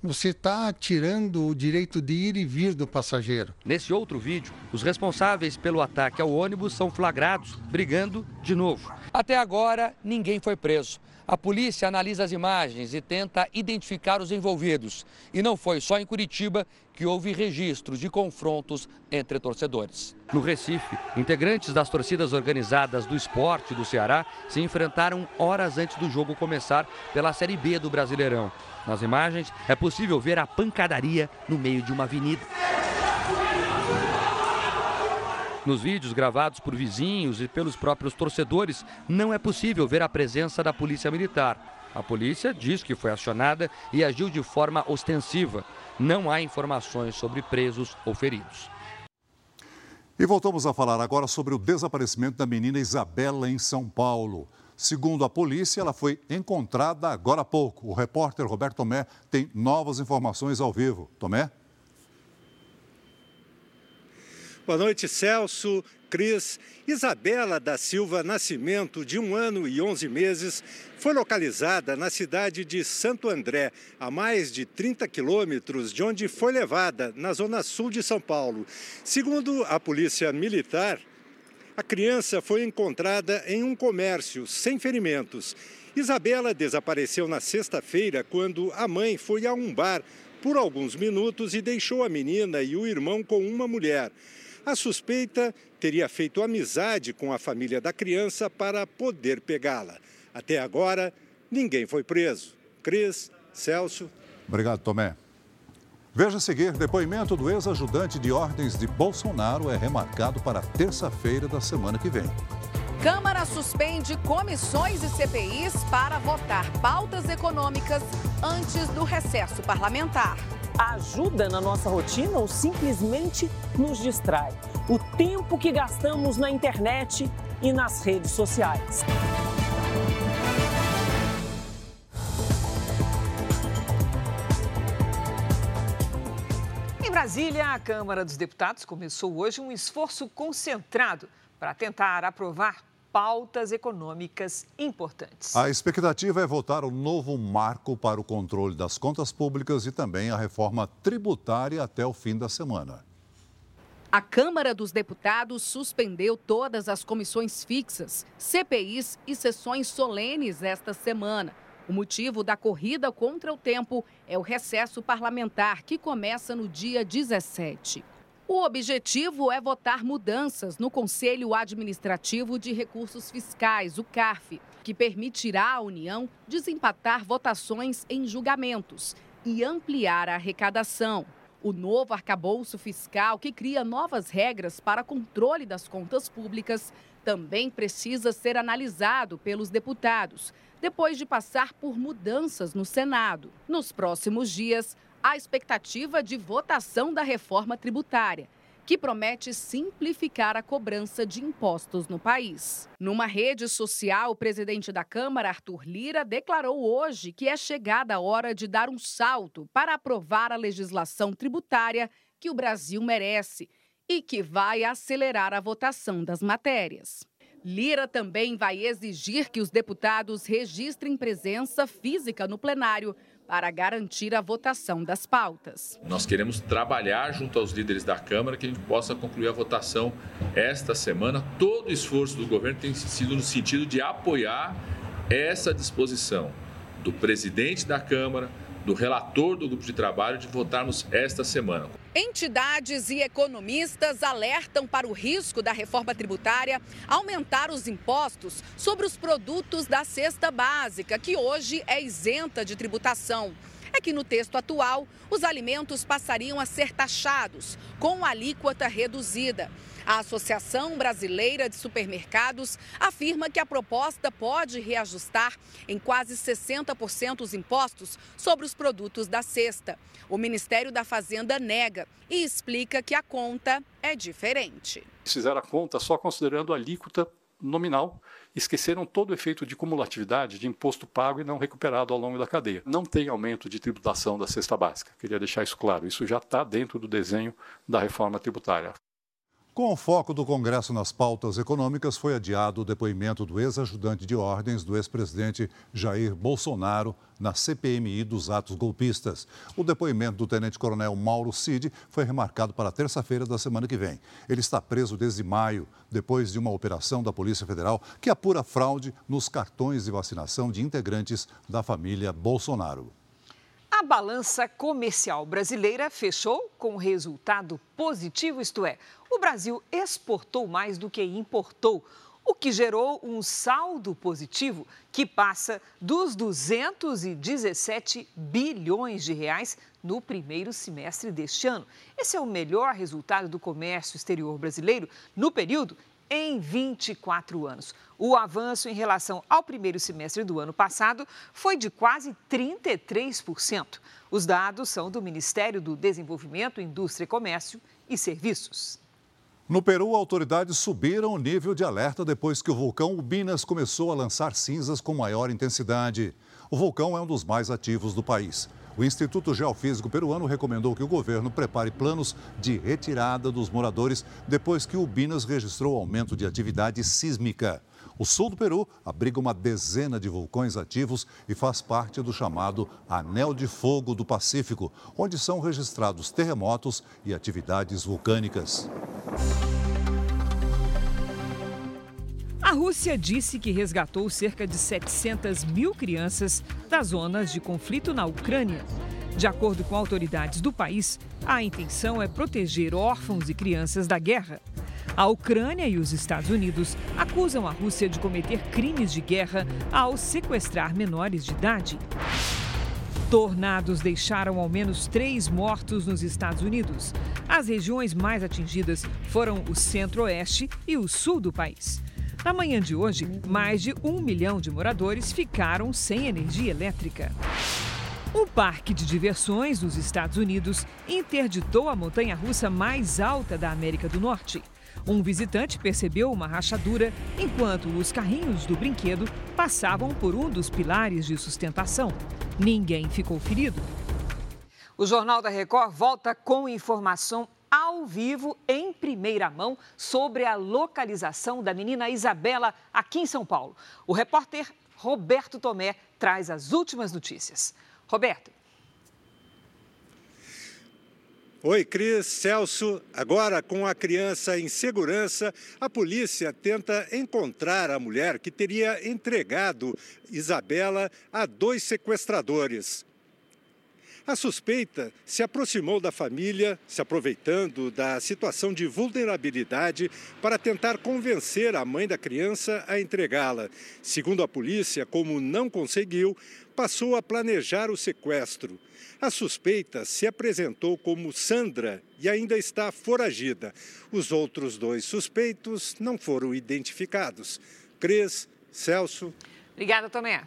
você está tirando o direito de ir e vir do passageiro. Nesse outro vídeo, os responsáveis pelo ataque ao ônibus são flagrados brigando de novo. Até agora, ninguém foi preso. A polícia analisa as imagens e tenta identificar os envolvidos. E não foi só em Curitiba que houve registros de confrontos entre torcedores. No Recife, integrantes das torcidas organizadas do esporte do Ceará se enfrentaram horas antes do jogo começar pela Série B do Brasileirão. Nas imagens, é possível ver a pancadaria no meio de uma avenida. Nos vídeos gravados por vizinhos e pelos próprios torcedores, não é possível ver a presença da polícia militar. A polícia diz que foi acionada e agiu de forma ostensiva. Não há informações sobre presos ou feridos. E voltamos a falar agora sobre o desaparecimento da menina Isabela em São Paulo. Segundo a polícia, ela foi encontrada agora há pouco. O repórter Roberto Tomé tem novas informações ao vivo. Tomé? Boa noite, Celso, Cris. Isabela da Silva Nascimento, de um ano e 11 meses, foi localizada na cidade de Santo André, a mais de 30 quilômetros de onde foi levada, na zona sul de São Paulo. Segundo a Polícia Militar, a criança foi encontrada em um comércio, sem ferimentos. Isabela desapareceu na sexta-feira quando a mãe foi a um bar por alguns minutos e deixou a menina e o irmão com uma mulher. A suspeita teria feito amizade com a família da criança para poder pegá-la. Até agora, ninguém foi preso. Cris, Celso. Obrigado, Tomé. Veja a seguir, depoimento do ex-ajudante de ordens de Bolsonaro é remarcado para terça-feira da semana que vem. Câmara suspende comissões e CPIs para votar pautas econômicas antes do recesso parlamentar. Ajuda na nossa rotina ou simplesmente nos distrai? O tempo que gastamos na internet e nas redes sociais. Brasília, a Câmara dos Deputados começou hoje um esforço concentrado para tentar aprovar pautas econômicas importantes. A expectativa é votar o novo marco para o controle das contas públicas e também a reforma tributária até o fim da semana. A Câmara dos Deputados suspendeu todas as comissões fixas, CPIs e sessões solenes esta semana. O motivo da corrida contra o tempo é o recesso parlamentar, que começa no dia 17. O objetivo é votar mudanças no Conselho Administrativo de Recursos Fiscais, o CARF, que permitirá à União desempatar votações em julgamentos e ampliar a arrecadação. O novo arcabouço fiscal, que cria novas regras para controle das contas públicas, também precisa ser analisado pelos deputados, depois de passar por mudanças no Senado. Nos próximos dias, há expectativa de votação da reforma tributária que promete simplificar a cobrança de impostos no país. Numa rede social, o presidente da Câmara, Arthur Lira, declarou hoje que é chegada a hora de dar um salto para aprovar a legislação tributária que o Brasil merece e que vai acelerar a votação das matérias. Lira também vai exigir que os deputados registrem presença física no plenário para garantir a votação das pautas. Nós queremos trabalhar junto aos líderes da Câmara que a gente possa concluir a votação esta semana. Todo o esforço do governo tem sido no sentido de apoiar essa disposição do presidente da Câmara, do relator do grupo de trabalho de votarmos esta semana. Entidades e economistas alertam para o risco da reforma tributária aumentar os impostos sobre os produtos da cesta básica, que hoje é isenta de tributação. É que no texto atual, os alimentos passariam a ser taxados com alíquota reduzida. A Associação Brasileira de Supermercados afirma que a proposta pode reajustar em quase 60% os impostos sobre os produtos da cesta. O Ministério da Fazenda nega e explica que a conta é diferente. Fizeram a conta só considerando a alíquota nominal, esqueceram todo o efeito de cumulatividade de imposto pago e não recuperado ao longo da cadeia. Não tem aumento de tributação da cesta básica, queria deixar isso claro. Isso já está dentro do desenho da reforma tributária. Com o foco do Congresso nas pautas econômicas, foi adiado o depoimento do ex-ajudante de ordens do ex-presidente Jair Bolsonaro na CPMI dos atos golpistas. O depoimento do tenente-coronel Mauro Cid foi remarcado para terça-feira da semana que vem. Ele está preso desde maio, depois de uma operação da Polícia Federal que apura fraude nos cartões de vacinação de integrantes da família Bolsonaro. A balança comercial brasileira fechou com resultado positivo, isto é, o Brasil exportou mais do que importou, o que gerou um saldo positivo que passa dos 217 bilhões de reais no primeiro semestre deste ano. Esse é o melhor resultado do comércio exterior brasileiro no período em 24 anos. O avanço em relação ao primeiro semestre do ano passado foi de quase 33%. Os dados são do Ministério do Desenvolvimento, Indústria, Comércio e Serviços. No Peru, autoridades subiram o nível de alerta depois que o vulcão Ubinas começou a lançar cinzas com maior intensidade. O vulcão é um dos mais ativos do país. O Instituto Geofísico Peruano recomendou que o governo prepare planos de retirada dos moradores depois que o Binas registrou aumento de atividade sísmica. O sul do Peru abriga uma dezena de vulcões ativos e faz parte do chamado Anel de Fogo do Pacífico, onde são registrados terremotos e atividades vulcânicas. A Rússia disse que resgatou cerca de 700 mil crianças das zonas de conflito na Ucrânia. De acordo com autoridades do país, a intenção é proteger órfãos e crianças da guerra. A Ucrânia e os Estados Unidos acusam a Rússia de cometer crimes de guerra ao sequestrar menores de idade. Tornados deixaram ao menos três mortos nos Estados Unidos. As regiões mais atingidas foram o centro-oeste e o sul do país. Na manhã de hoje, mais de um milhão de moradores ficaram sem energia elétrica. Um parque de diversões dos Estados Unidos interditou a montanha russa mais alta da América do Norte. Um visitante percebeu uma rachadura enquanto os carrinhos do brinquedo passavam por um dos pilares de sustentação. Ninguém ficou ferido. O Jornal da Record volta com informação ao vivo, em primeira mão, sobre a localização da menina Isabela aqui em São Paulo. O repórter Roberto Tomé traz as últimas notícias. Roberto. Oi, Cris, Celso. Agora, com a criança em segurança, a polícia tenta encontrar a mulher que teria entregado Isabela a dois sequestradores. A suspeita se aproximou da família, se aproveitando da situação de vulnerabilidade para tentar convencer a mãe da criança a entregá-la. Segundo a polícia, como não conseguiu, passou a planejar o sequestro. A suspeita se apresentou como Sandra e ainda está foragida. Os outros dois suspeitos não foram identificados. Cris, Celso. Obrigada, Tomé.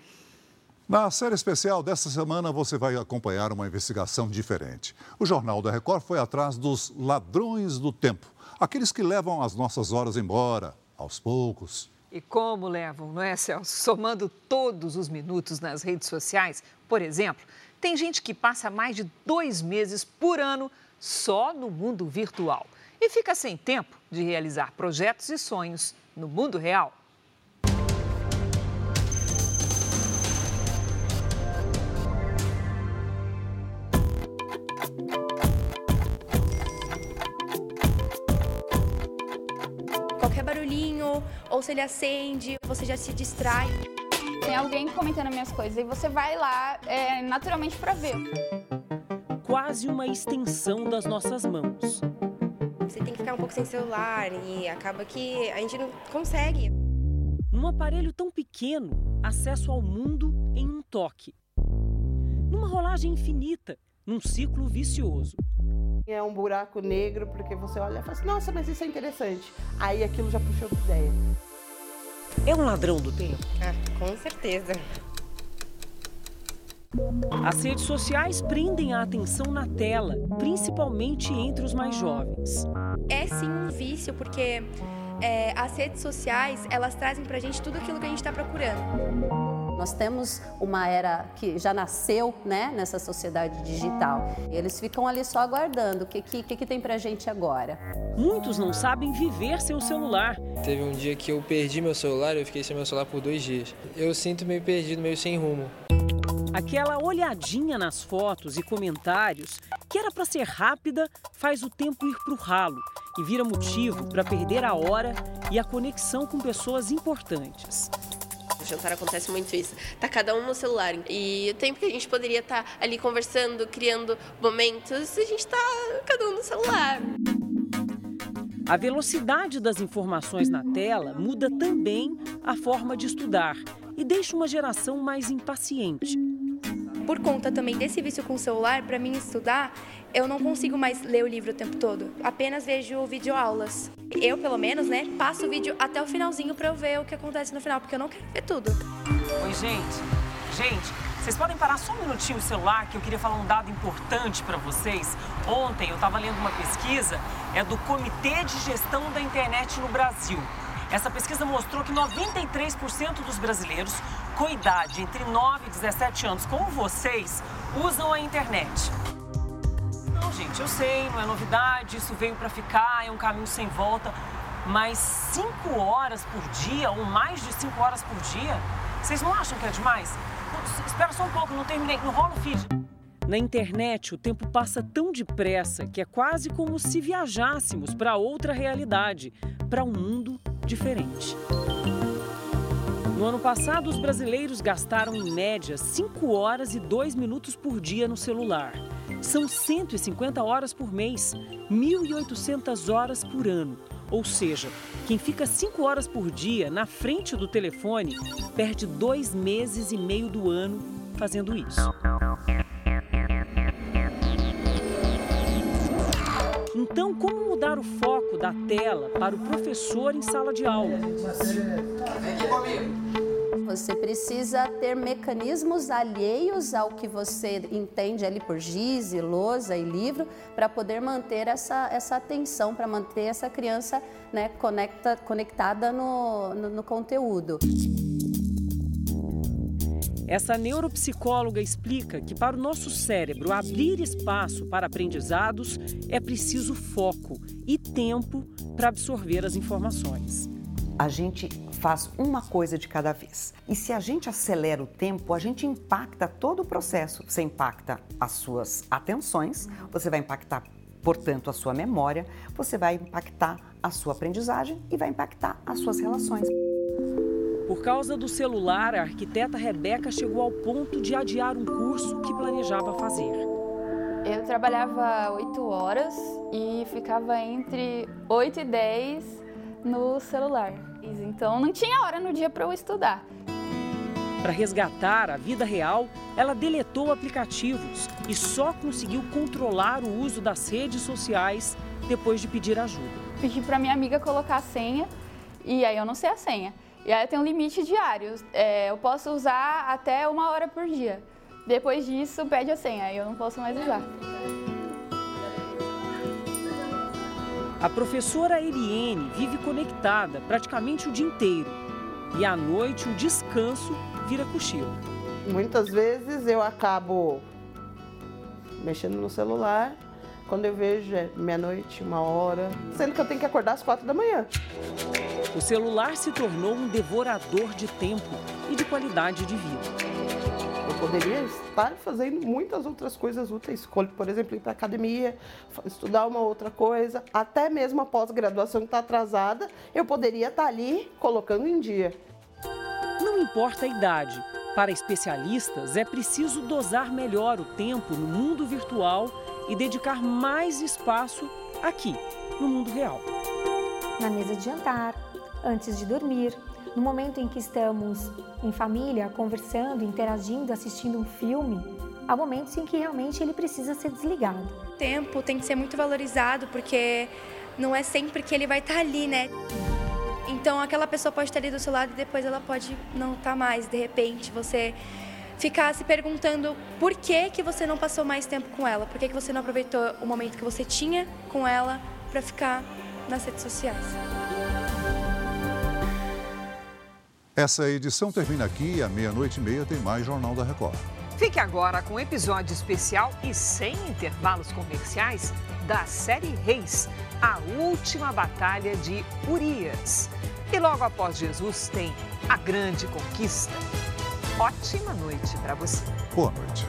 Na série especial desta semana, você vai acompanhar uma investigação diferente. O Jornal da Record foi atrás dos ladrões do tempo, aqueles que levam as nossas horas embora, aos poucos. E como levam, não é, Celso? Somando todos os minutos nas redes sociais, por exemplo, tem gente que passa mais de dois meses por ano só no mundo virtual e fica sem tempo de realizar projetos e sonhos no mundo real. Ou se ele acende, você já se distrai. Tem alguém comentando minhas coisas e você vai lá é, naturalmente para ver. Quase uma extensão das nossas mãos. Você tem que ficar um pouco sem celular e acaba que a gente não consegue. Num aparelho tão pequeno, acesso ao mundo em um toque. Numa rolagem infinita, num ciclo vicioso. É um buraco negro porque você olha e fala assim, nossa, mas isso é interessante. Aí aquilo já puxou outra ideia. É um ladrão do tempo? Ah, com certeza. As redes sociais prendem a atenção na tela, principalmente entre os mais jovens. É sim um vício, porque é, as redes sociais elas trazem pra gente tudo aquilo que a gente está procurando. Nós temos uma era que já nasceu né, nessa sociedade digital. Eles ficam ali só aguardando o que, que, que, tem pra gente agora. Muitos não sabem viver sem o celular. Teve um dia que eu perdi meu celular, eu fiquei sem meu celular por dois dias. Eu sinto meio perdido, meio sem rumo. Aquela olhadinha nas fotos e comentários, que era para ser rápida, faz o tempo ir para o ralo e vira motivo para perder a hora e a conexão com pessoas importantes. No jantar acontece muito isso. Tá cada um no celular. E o tempo que a gente poderia estar tá ali conversando, criando momentos, a gente tá cada um no celular. A velocidade das informações na tela muda também a forma de estudar e deixa uma geração mais impaciente. Por conta também desse vício com o celular, para mim estudar, eu não consigo mais ler o livro o tempo todo. Apenas vejo videoaulas. Eu, pelo menos, né, passo o vídeo até o finalzinho para eu ver o que acontece no final, porque eu não quero ver tudo. Oi, gente. Gente, vocês podem parar só um minutinho o celular que eu queria falar um dado importante para vocês. Ontem eu estava lendo uma pesquisa, é do Comitê de Gestão da Internet no Brasil. Essa pesquisa mostrou que 93% dos brasileiros com idade entre 9 e 17 anos, como vocês, usam a internet. Não, gente, eu sei, não é novidade, isso veio para ficar, é um caminho sem volta. Mas 5 horas por dia, ou mais de 5 horas por dia, vocês não acham que é demais? Espera só um pouco, não terminei, não rola o feed. Na internet, o tempo passa tão depressa que é quase como se viajássemos para outra realidade, para um mundo diferente. No ano passado, os brasileiros gastaram em média 5 horas e 2 minutos por dia no celular. São 150 horas por mês, 1.800 horas por ano. Ou seja, quem fica 5 horas por dia na frente do telefone perde dois meses e meio do ano fazendo isso. Então, como mudar o foco da tela para o professor em sala de aula? Você precisa ter mecanismos alheios ao que você entende ali por giz, e lousa e livro, para poder manter essa, essa atenção, para manter essa criança né, conecta, conectada no, no, no conteúdo. Essa neuropsicóloga explica que para o nosso cérebro abrir espaço para aprendizados é preciso foco e tempo para absorver as informações. A gente faz uma coisa de cada vez. E se a gente acelera o tempo, a gente impacta todo o processo. Você impacta as suas atenções, você vai impactar, portanto, a sua memória, você vai impactar a sua aprendizagem e vai impactar as suas relações. Por causa do celular, a arquiteta Rebeca chegou ao ponto de adiar um curso que planejava fazer. Eu trabalhava 8 horas e ficava entre 8 e 10 no celular. Então não tinha hora no dia para eu estudar. Para resgatar a vida real, ela deletou aplicativos e só conseguiu controlar o uso das redes sociais depois de pedir ajuda. Pedi para minha amiga colocar a senha e aí eu não sei a senha. E aí eu tenho um limite diário. É, eu posso usar até uma hora por dia. Depois disso, pede a senha e eu não posso mais usar. A professora Eliene vive conectada praticamente o dia inteiro. E à noite o descanso vira cochilo. Muitas vezes eu acabo mexendo no celular. Quando eu vejo é meia-noite, uma hora, sendo que eu tenho que acordar às quatro da manhã. O celular se tornou um devorador de tempo e de qualidade de vida. Eu poderia estar fazendo muitas outras coisas úteis, por exemplo, ir para academia, estudar uma outra coisa, até mesmo a pós-graduação que está atrasada, eu poderia estar ali colocando em dia. Não importa a idade, para especialistas é preciso dosar melhor o tempo no mundo virtual e dedicar mais espaço aqui, no mundo real. Na mesa de jantar, antes de dormir, no momento em que estamos em família, conversando, interagindo, assistindo um filme, há momentos em que realmente ele precisa ser desligado. O tempo tem que ser muito valorizado porque não é sempre que ele vai estar ali, né? Então aquela pessoa pode estar ali do seu lado e depois ela pode não estar mais. De repente você ficar se perguntando por que que você não passou mais tempo com ela, por que que você não aproveitou o momento que você tinha com ela para ficar nas redes sociais. Essa edição termina aqui e à meia-noite e meia tem mais Jornal da Record. Fique agora com um episódio especial e sem intervalos comerciais da série Reis, a última batalha de Urias. E logo após Jesus tem a grande conquista. Ótima noite para você. Boa noite.